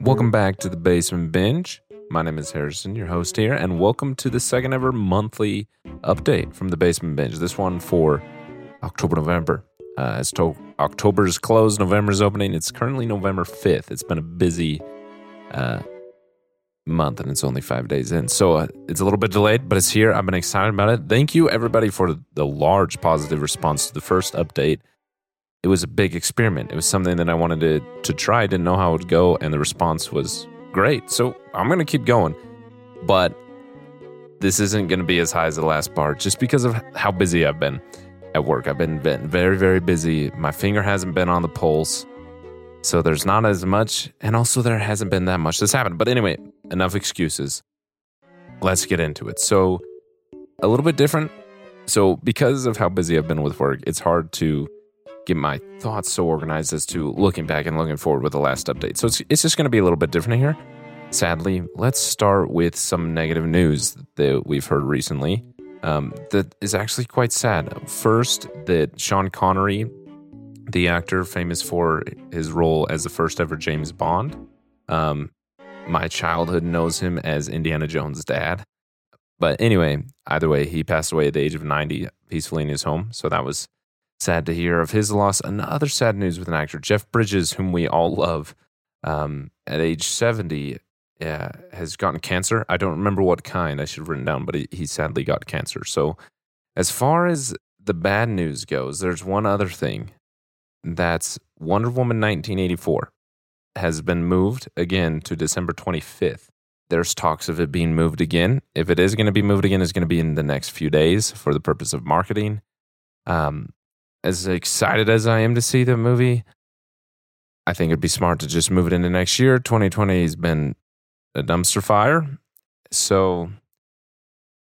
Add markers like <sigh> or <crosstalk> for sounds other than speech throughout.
Welcome back to the Basement Binge. My name is Harrison, your host here, and welcome to the second ever monthly update from the Basement Binge. This one for October, November. Uh, as to- October's closed, November's opening. It's currently November 5th. It's been a busy uh, month and it's only five days in. So uh, it's a little bit delayed, but it's here. I've been excited about it. Thank you, everybody, for the large positive response to the first update it was a big experiment. It was something that I wanted to to try. Didn't know how it would go, and the response was great. So I'm gonna keep going, but this isn't gonna be as high as the last part, just because of how busy I've been at work. I've been very very busy. My finger hasn't been on the pulse, so there's not as much, and also there hasn't been that much that's happened. But anyway, enough excuses. Let's get into it. So a little bit different. So because of how busy I've been with work, it's hard to get my thoughts so organized as to looking back and looking forward with the last update. So it's, it's just going to be a little bit different here. Sadly, let's start with some negative news that we've heard recently um, that is actually quite sad. First, that Sean Connery, the actor famous for his role as the first ever James Bond, um, my childhood knows him as Indiana Jones' dad. But anyway, either way, he passed away at the age of 90 peacefully in his home. So that was Sad to hear of his loss. Another sad news with an actor, Jeff Bridges, whom we all love, um, at age 70, uh, has gotten cancer. I don't remember what kind I should have written down, but he, he sadly got cancer. So, as far as the bad news goes, there's one other thing that's Wonder Woman 1984 has been moved again to December 25th. There's talks of it being moved again. If it is going to be moved again, it's going to be in the next few days for the purpose of marketing. Um, as excited as I am to see the movie, I think it'd be smart to just move it into next year. 2020 has been a dumpster fire. So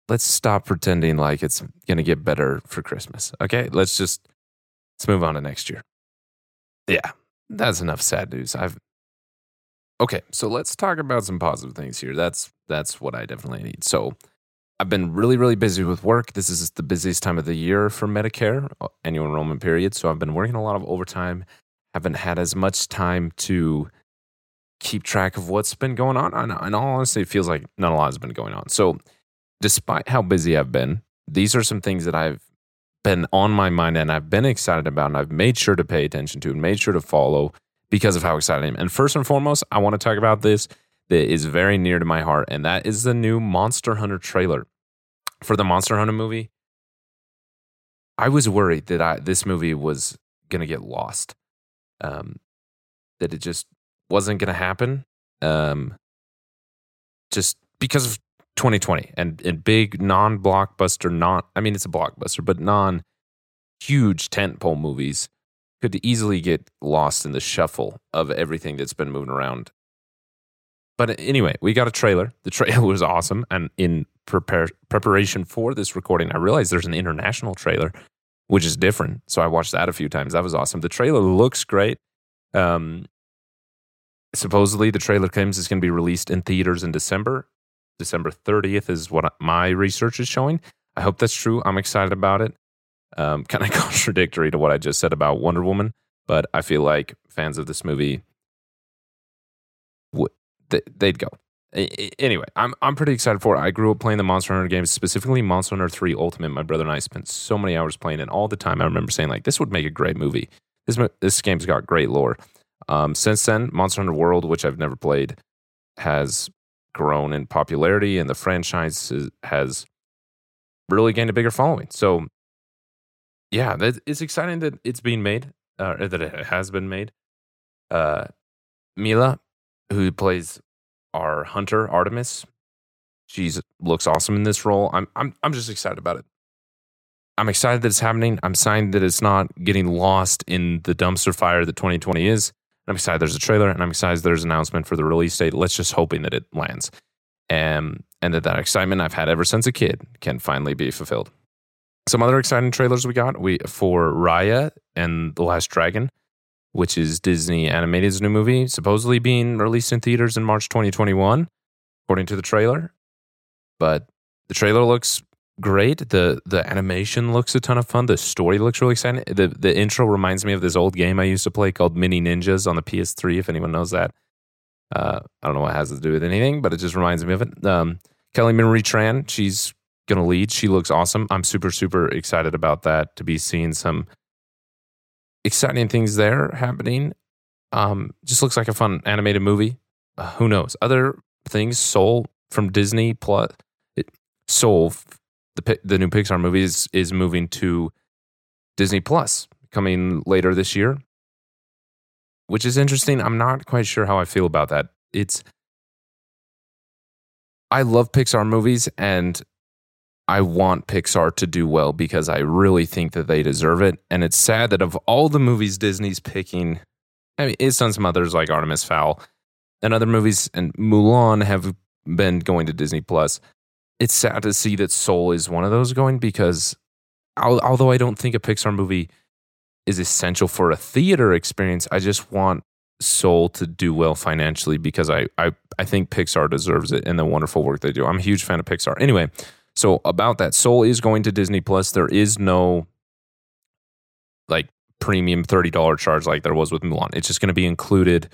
let's stop pretending like it's going to get better for Christmas. Okay. Let's just, let's move on to next year. Yeah. That's enough sad news. I've, okay. So let's talk about some positive things here. That's, that's what I definitely need. So, I've been really, really busy with work. This is the busiest time of the year for Medicare, uh, annual enrollment period. So I've been working a lot of overtime. Haven't had as much time to keep track of what's been going on. And all honesty, it feels like not a lot has been going on. So despite how busy I've been, these are some things that I've been on my mind and I've been excited about and I've made sure to pay attention to and made sure to follow because of how excited I am. And first and foremost, I want to talk about this that is very near to my heart, and that is the new Monster Hunter trailer for the Monster Hunter movie. I was worried that I, this movie was going to get lost, um, that it just wasn't going to happen, um, just because of 2020 and, and big non blockbuster, not, I mean, it's a blockbuster, but non huge tentpole movies could easily get lost in the shuffle of everything that's been moving around but anyway, we got a trailer. The trailer <laughs> was awesome. And in prepare, preparation for this recording, I realized there's an international trailer, which is different. So I watched that a few times. That was awesome. The trailer looks great. Um, supposedly, the trailer claims it's going to be released in theaters in December. December 30th is what my research is showing. I hope that's true. I'm excited about it. Um, kind of <laughs> contradictory to what I just said about Wonder Woman, but I feel like fans of this movie they'd go. Anyway, I'm I'm pretty excited for it. I grew up playing the Monster Hunter games, specifically Monster Hunter 3 Ultimate. My brother and I spent so many hours playing it all the time. I remember saying like, "This would make a great movie." This this game's got great lore. Um, since then, Monster Hunter World, which I've never played, has grown in popularity, and the franchise has really gained a bigger following. So, yeah, it's exciting that it's being made, uh, that it has been made. Uh, Milla, who plays our hunter Artemis. She looks awesome in this role. I'm I'm I'm just excited about it. I'm excited that it's happening. I'm excited that it's not getting lost in the dumpster fire that 2020 is. I'm excited there's a trailer and I'm excited there's an announcement for the release date. Let's just hoping that it lands. Um, and that that excitement I've had ever since a kid can finally be fulfilled. Some other exciting trailers we got we for Raya and the Last Dragon, which is Disney Animated's new movie, supposedly being released in theaters in March 2021, according to the trailer. But the trailer looks great. The the animation looks a ton of fun. The story looks really exciting. The the intro reminds me of this old game I used to play called Mini Ninjas on the PS3. If anyone knows that, uh, I don't know what has to do with anything, but it just reminds me of it. Um, Kelly Marie Tran, she's gonna lead. She looks awesome. I'm super super excited about that to be seeing some exciting things there happening. Um, just looks like a fun animated movie. Uh, who knows? Other things. Soul from Disney Plus. It, Soul the the new Pixar movie is is moving to Disney Plus coming later this year, which is interesting. I'm not quite sure how I feel about that. It's I love Pixar movies and I want Pixar to do well because I really think that they deserve it. And it's sad that of all the movies Disney's picking, I mean, it's done some others like Artemis Fowl and other movies, and Mulan have been going to Disney Plus it's sad to see that Soul is one of those going because although I don't think a Pixar movie is essential for a theater experience, I just want Soul to do well financially because I, I, I think Pixar deserves it and the wonderful work they do. I'm a huge fan of Pixar. Anyway, so about that, Soul is going to Disney Plus. There is no like premium $30 charge like there was with Mulan. It's just going to be included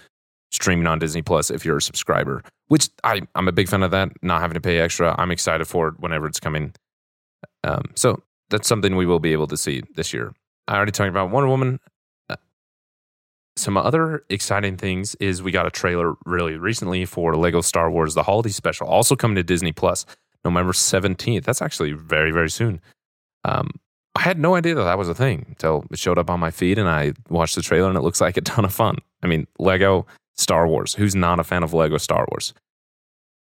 streaming on Disney Plus if you're a subscriber, which I, I'm a big fan of that, not having to pay extra. I'm excited for it whenever it's coming. Um, so that's something we will be able to see this year. I already talked about Wonder Woman. Uh, some other exciting things is we got a trailer really recently for Lego Star Wars The Holiday Special, also coming to Disney Plus November 17th. That's actually very, very soon. Um, I had no idea that that was a thing until it showed up on my feed and I watched the trailer and it looks like a <laughs> ton of fun. I mean, Lego Star Wars. Who's not a fan of Lego Star Wars?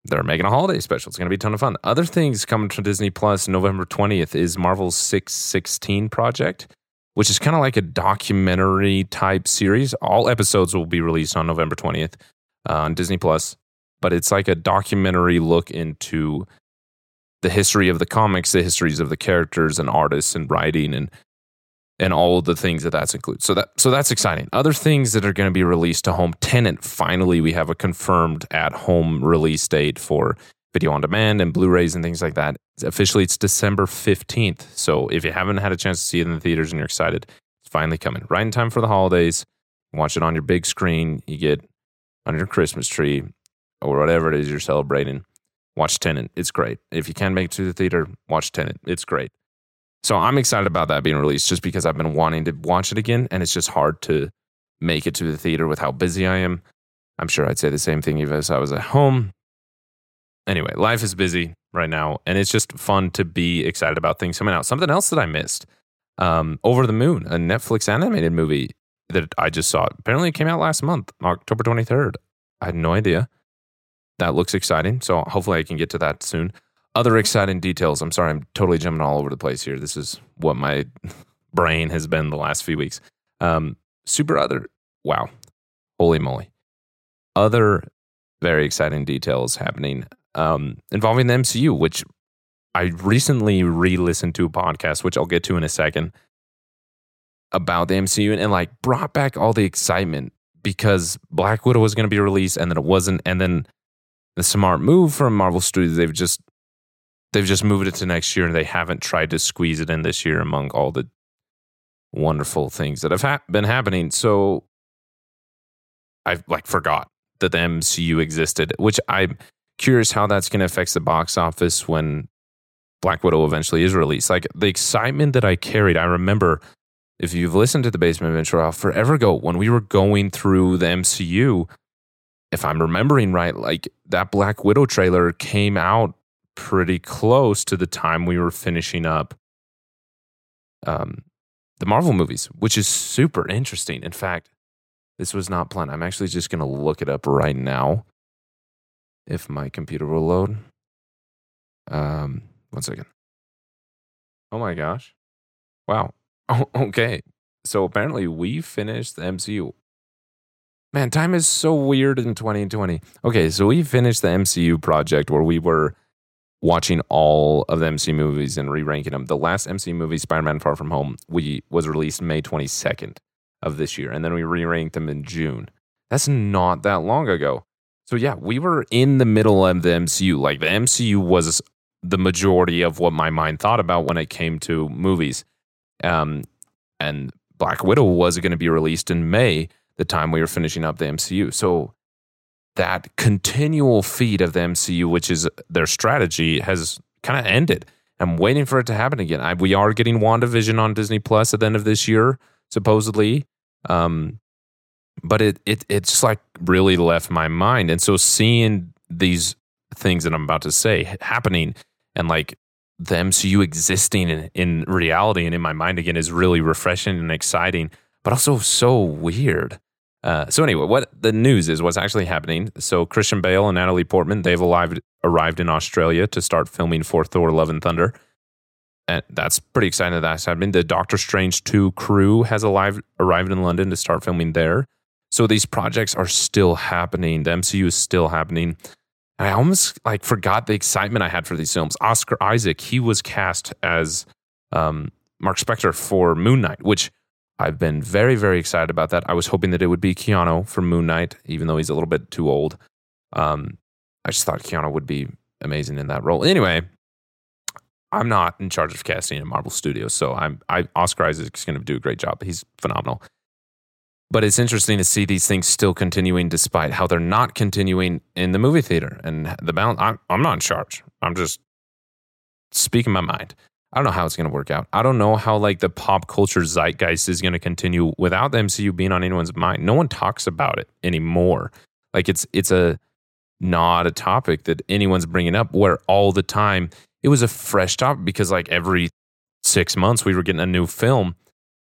They're making a holiday special. It's going to be a ton of fun. Other things coming to Disney Plus November 20th is Marvel's 616 project, which is kind of like a documentary type series. All episodes will be released on November 20th uh, on Disney Plus, but it's like a documentary look into the history of the comics, the histories of the characters and artists and writing and and all the things that that's includes. So that so that's exciting. Other things that are going to be released to home. Tenet. Finally, we have a confirmed at home release date for video on demand and Blu-rays and things like that. Officially, it's December fifteenth. So if you haven't had a chance to see it in the theaters and you're excited, it's finally coming. Right in time for the holidays. Watch it on your big screen. You get under your Christmas tree or whatever it is you're celebrating. Watch Tenet. It's great. If you can make it to the theater, watch Tenet. It's great. So I'm excited about that being released just because I've been wanting to watch it again and it's just hard to make it to the theater with how busy I am. I'm sure I'd say the same thing if I was at home. Anyway, life is busy right now and it's just fun to be excited about things coming out. Something else that I missed um, Over the Moon, a Netflix animated movie that I just saw. Apparently, it came out last month, October 23rd. I had no idea. That looks exciting. So hopefully, I can get to that soon other exciting details. I'm sorry, I'm totally jumping all over the place here. This is what my <laughs> brain has been the last few weeks. Um, super other, wow, holy moly. Other very exciting details happening um, involving the MCU, which I recently re listened to a podcast, which I'll get to in a second, about the MCU and, and like brought back all the excitement because Black Widow was going to be released and then it wasn't. And then the smart move from Marvel Studios, they've just they've just moved it to next year and they haven't tried to squeeze it in this year among all the wonderful things that have ha- been happening. So I've like forgot that the MCU existed, which I'm curious how that's going to affect the box office when Black Widow eventually is released. Like the excitement that I carried, I remember if you've listened to the Basement Binge forever ago when we were going through the MCU, if I'm remembering right, like that Black Widow trailer came out pretty close to the time we were finishing up um, the Marvel movies, which is super interesting. In fact, this was not planned. I'm actually just going to look it up right now if my computer will load. Um, one second. Oh my gosh. Wow. Oh, <laughs> okay. So apparently we finished the MCU. Man, time is so weird in 2020. Okay, so we finished the MCU project where we were watching all of the MCU movies and re-ranking them. The last MCU movie, Spider-Man: Far From Home, we was released May 22nd of this year, and then we re-ranked them in June. That's not that long ago. So yeah, we were in the middle of the MCU. Like the MCU was the majority of what my mind thought about when it came to movies. Um, and Black Widow was going to be released in May, the time we were finishing up the MCU. So that continual feed of the MCU, which is their strategy, has kind of ended. I'm waiting for it to happen again. I, we are getting WandaVision on Disney Plus at the end of this year, supposedly. Um, but it it it's like really left my mind. And so seeing these things that I'm about to say happening and like the MCU existing in, in reality and in my mind again is really refreshing and exciting, but also so weird. Uh, so anyway, what the news is, what's actually happening. So Christian Bale and Natalie Portman, they've arrived, arrived in Australia to start filming for Thor: Love and Thunder, and that's pretty exciting. That that's happening. The Doctor Strange two crew has arrived arrived in London to start filming there. So these projects are still happening. The MCU is still happening. I almost like forgot the excitement I had for these films. Oscar Isaac, he was cast as um, Mark Spector for Moon Knight, which I've been very, very excited about that. I was hoping that it would be Keanu from Moon Knight, even though he's a little bit too old. Um, I just thought Keanu would be amazing in that role. Anyway, I'm not in charge of casting in Marvel Studios, so I'm I, Oscar Isaac's going to do a great job. He's phenomenal. But it's interesting to see these things still continuing despite how they're not continuing in the movie theater and the balance. I'm, I'm not in charge. I'm just speaking my mind. I don't know how it's going to work out. I don't know how like the pop culture zeitgeist is going to continue without the MCU being on anyone's mind. No one talks about it anymore. Like it's it's a not a topic that anyone's bringing up where all the time it was a fresh topic because like every 6 months we were getting a new film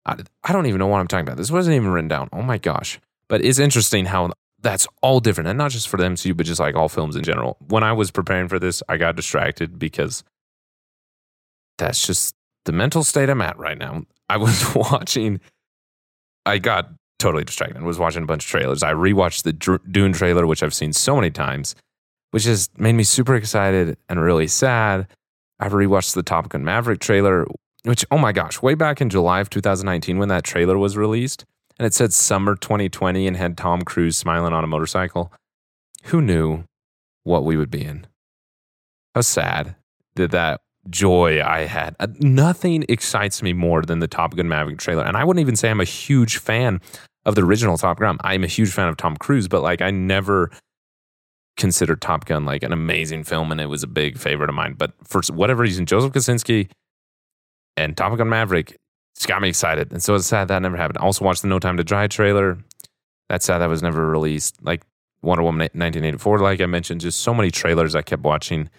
I, I don't even know what I'm talking about. This wasn't even written down. Oh my gosh. But it's interesting how that's all different. And not just for the MCU, but just like all films in general. When I was preparing for this, I got distracted because that's just the mental state I'm at right now. I was <laughs> watching, I got totally distracted. I was watching a bunch of trailers. I rewatched the Dune trailer, which I've seen so many times, which has made me super excited and really sad. I've rewatched the Top Gun Maverick trailer, which, oh my gosh, way back in July of 2019 when that trailer was released and it said summer 2020 and had Tom Cruise smiling on a motorcycle, who knew what we would be in? How sad that that joy I had. Uh, nothing excites me more than the Top Gun Maverick trailer. And I wouldn't even say I'm a huge fan of the original Top Gun. I'm a huge fan of Tom Cruise, but like I never considered Top Gun like an amazing film and it was a big favorite of mine. But for whatever reason, Joseph Kosinski and Top Gun Maverick it's got me excited. And so it's sad that never happened. I also watched the No Time to Die trailer. That's sad that was never released. Like Wonder Woman 1984, like I mentioned, just so many trailers I kept watching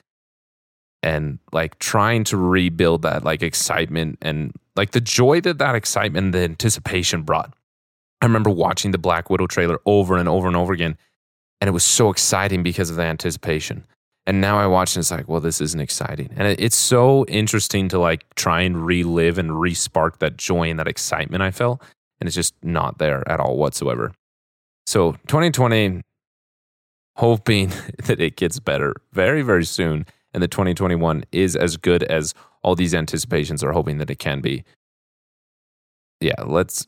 and like trying to rebuild that like excitement and like the joy that that excitement, the anticipation brought. I remember watching the Black Widow trailer over and over and over again. And it was so exciting because of the anticipation. And now I watch and it's like, well, this isn't exciting. And it's so interesting to like try and relive and respark that joy and that excitement I felt. And it's just not there at all whatsoever. So 2020, hoping <laughs> that it gets better very, very soon. And the 2021 is as good as all these anticipations are hoping that it can be. Yeah, let's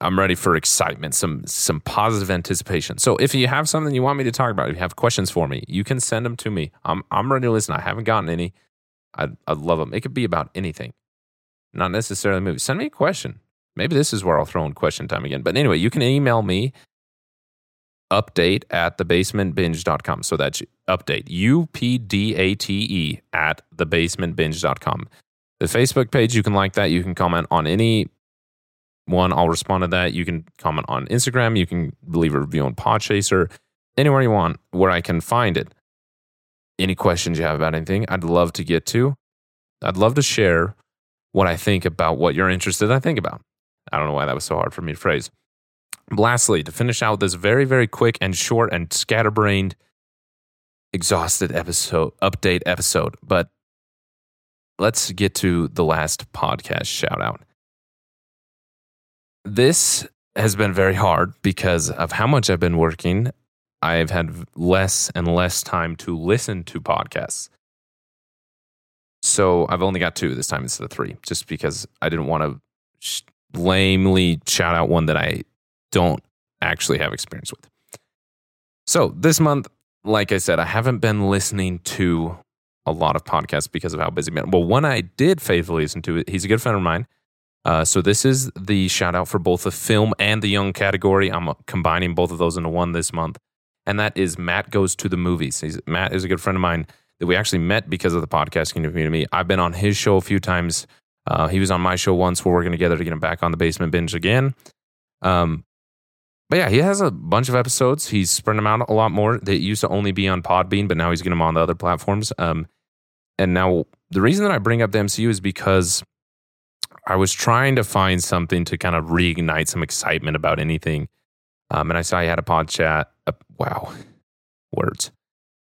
I'm ready for excitement, some some positive anticipation. So if you have something you want me to talk about, if you have questions for me, you can send them to me. I'm I'm ready to listen. I haven't gotten any. I'd, I'd love them. It could be about anything, not necessarily movies. Send me a question. Maybe this is where I'll throw in question time again. But anyway, you can email me update at thebasementbinge.com. So that's update, U P D A T E at thebasementbinge.com. The Facebook page, you can like that. You can comment on any one, I'll respond to that. You can comment on Instagram. You can leave a review on Podchaser, anywhere you want where I can find it. Any questions you have about anything, I'd love to get to. I'd love to share what I think about what you're interested I think about. I don't know why that was so hard for me to phrase. Lastly, to finish out this very, very quick and short and scatterbrained, exhausted episode, update episode, but let's get to the last podcast shout out. This has been very hard because of how much I've been working. I've had less and less time to listen to podcasts. So I've only got two this time instead of three, just because I didn't want to sh- lamely shout out one that I don't actually have experience with. So this month, like I said, I haven't been listening to a lot of podcasts because of how busy been. Well, one I did faithfully listen to, he's a good friend of mine. Uh, so this is the shout out for both the film and the young category. I'm combining both of those into one this month, and that is Matt goes to the movies. He's, Matt is a good friend of mine that we actually met because of the podcasting community. I've been on his show a few times. Uh, he was on my show once. We're working together to get him back on the basement binge again. Um, but yeah, he has a bunch of episodes. He's spreading them out a lot more. They used to only be on Podbean, but now he's getting them on the other platforms. Um, and now the reason that I bring up the MCU is because I was trying to find something to kind of reignite some excitement about anything. Um, and I saw he had a pod chat. Uh, wow, words.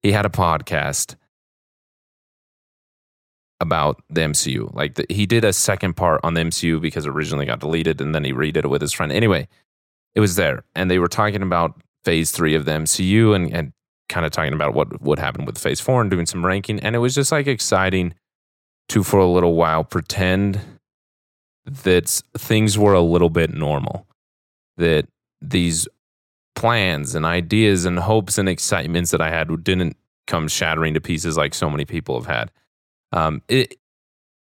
He had a podcast about the MCU. Like the, he did a second part on the MCU because originally got deleted, and then he redid it with his friend. Anyway, it was there, and they were talking about phase three of the MCU and, and kind of talking about what would happen with phase four and doing some ranking. And it was just like exciting to, for a little while, pretend that things were a little bit normal, that these plans and ideas and hopes and excitements that I had didn't come shattering to pieces like so many people have had. Um, it,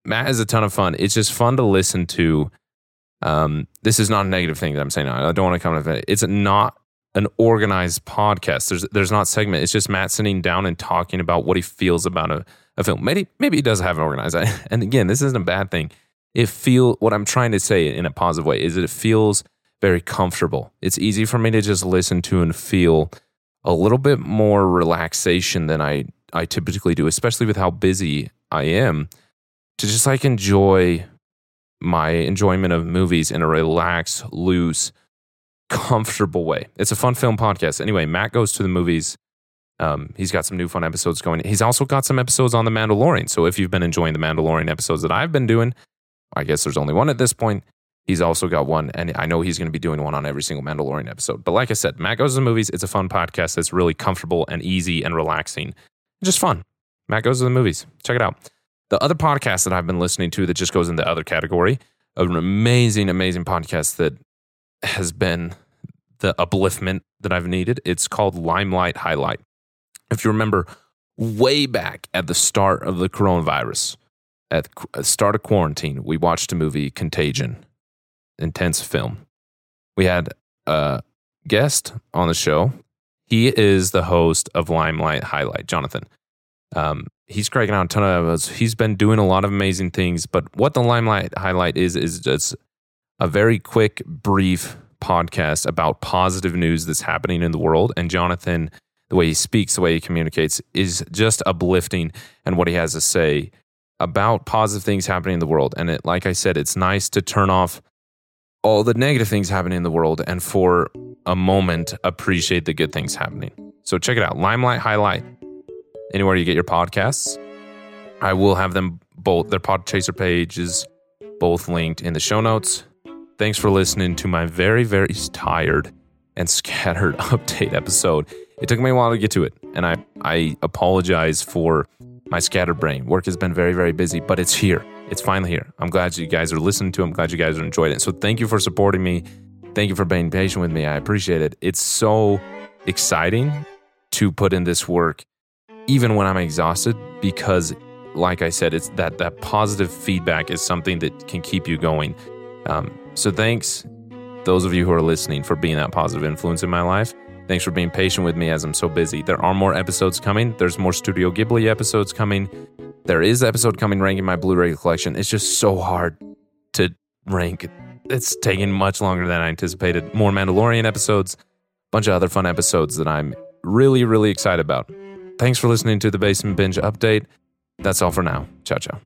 Matt is a ton of fun. It's just fun to listen to um, this is not a negative thing that I'm saying. I don't want to come to it. It's not an organized podcast. There's there's not segment. It's just Matt sitting down and talking about what he feels about a, a film. Maybe maybe he does have an organized. <laughs> And again, this isn't a bad thing. It feel what I'm trying to say in a positive way is that it feels very comfortable. It's easy for me to just listen to and feel a little bit more relaxation than I I typically do, especially with how busy I am. To just like enjoy my enjoyment of movies in a relaxed, loose, comfortable way. It's a fun film podcast. Anyway, Matt goes to the movies. Um, he's got some new fun episodes going. He's also got some episodes on The Mandalorian. So if you've been enjoying The Mandalorian episodes that I've been doing, I guess there's only one at this point. He's also got one, and I know he's going to be doing one on every single Mandalorian episode. But like I said, Matt goes to the movies. It's a fun podcast that's really comfortable and easy and relaxing, just fun. Matt goes to the movies. Check it out. The other podcast that I've been listening to that just goes in the other category, an amazing, amazing podcast that has been the upliftment that I've needed. It's called Limelight Highlight. If you remember, way back at the start of the coronavirus, at the uh, start of quarantine, we watched a movie, Contagion, intense film. We had a guest on the show. He is the host of Limelight Highlight, Jonathan. Um, he's cracking out a ton of us. He's been doing a lot of amazing things. But what the Limelight highlight is, is just a very quick, brief podcast about positive news that's happening in the world. And Jonathan, the way he speaks, the way he communicates, is just uplifting. And what he has to say about positive things happening in the world. And it, like I said, it's nice to turn off all the negative things happening in the world and for a moment appreciate the good things happening. So check it out Limelight Highlight anywhere you get your podcasts. I will have them both, their Podchaser pages, both linked in the show notes. Thanks for listening to my very, very tired and scattered <laughs> update episode. It took me a while to get to it, and I, I apologize for my scattered brain. Work has been very, very busy, but it's here. It's finally here. I'm glad you guys are listening to it. I'm glad you guys are enjoying it. So thank you for supporting me. Thank you for being patient with me. I appreciate it. It's so exciting to put in this work even when I'm exhausted, because like I said, it's that that positive feedback is something that can keep you going. Um, so thanks, those of you who are listening, for being that positive influence in my life. Thanks for being patient with me as I'm so busy. There are more episodes coming. There's more Studio Ghibli episodes coming. There is episode coming ranking my Blu-ray collection. It's just so hard to rank. It's taking much longer than I anticipated. More Mandalorian episodes, A bunch of other fun episodes that I'm really, really excited about. Thanks for listening to the Basement Binge update. That's all for now. Ciao, ciao.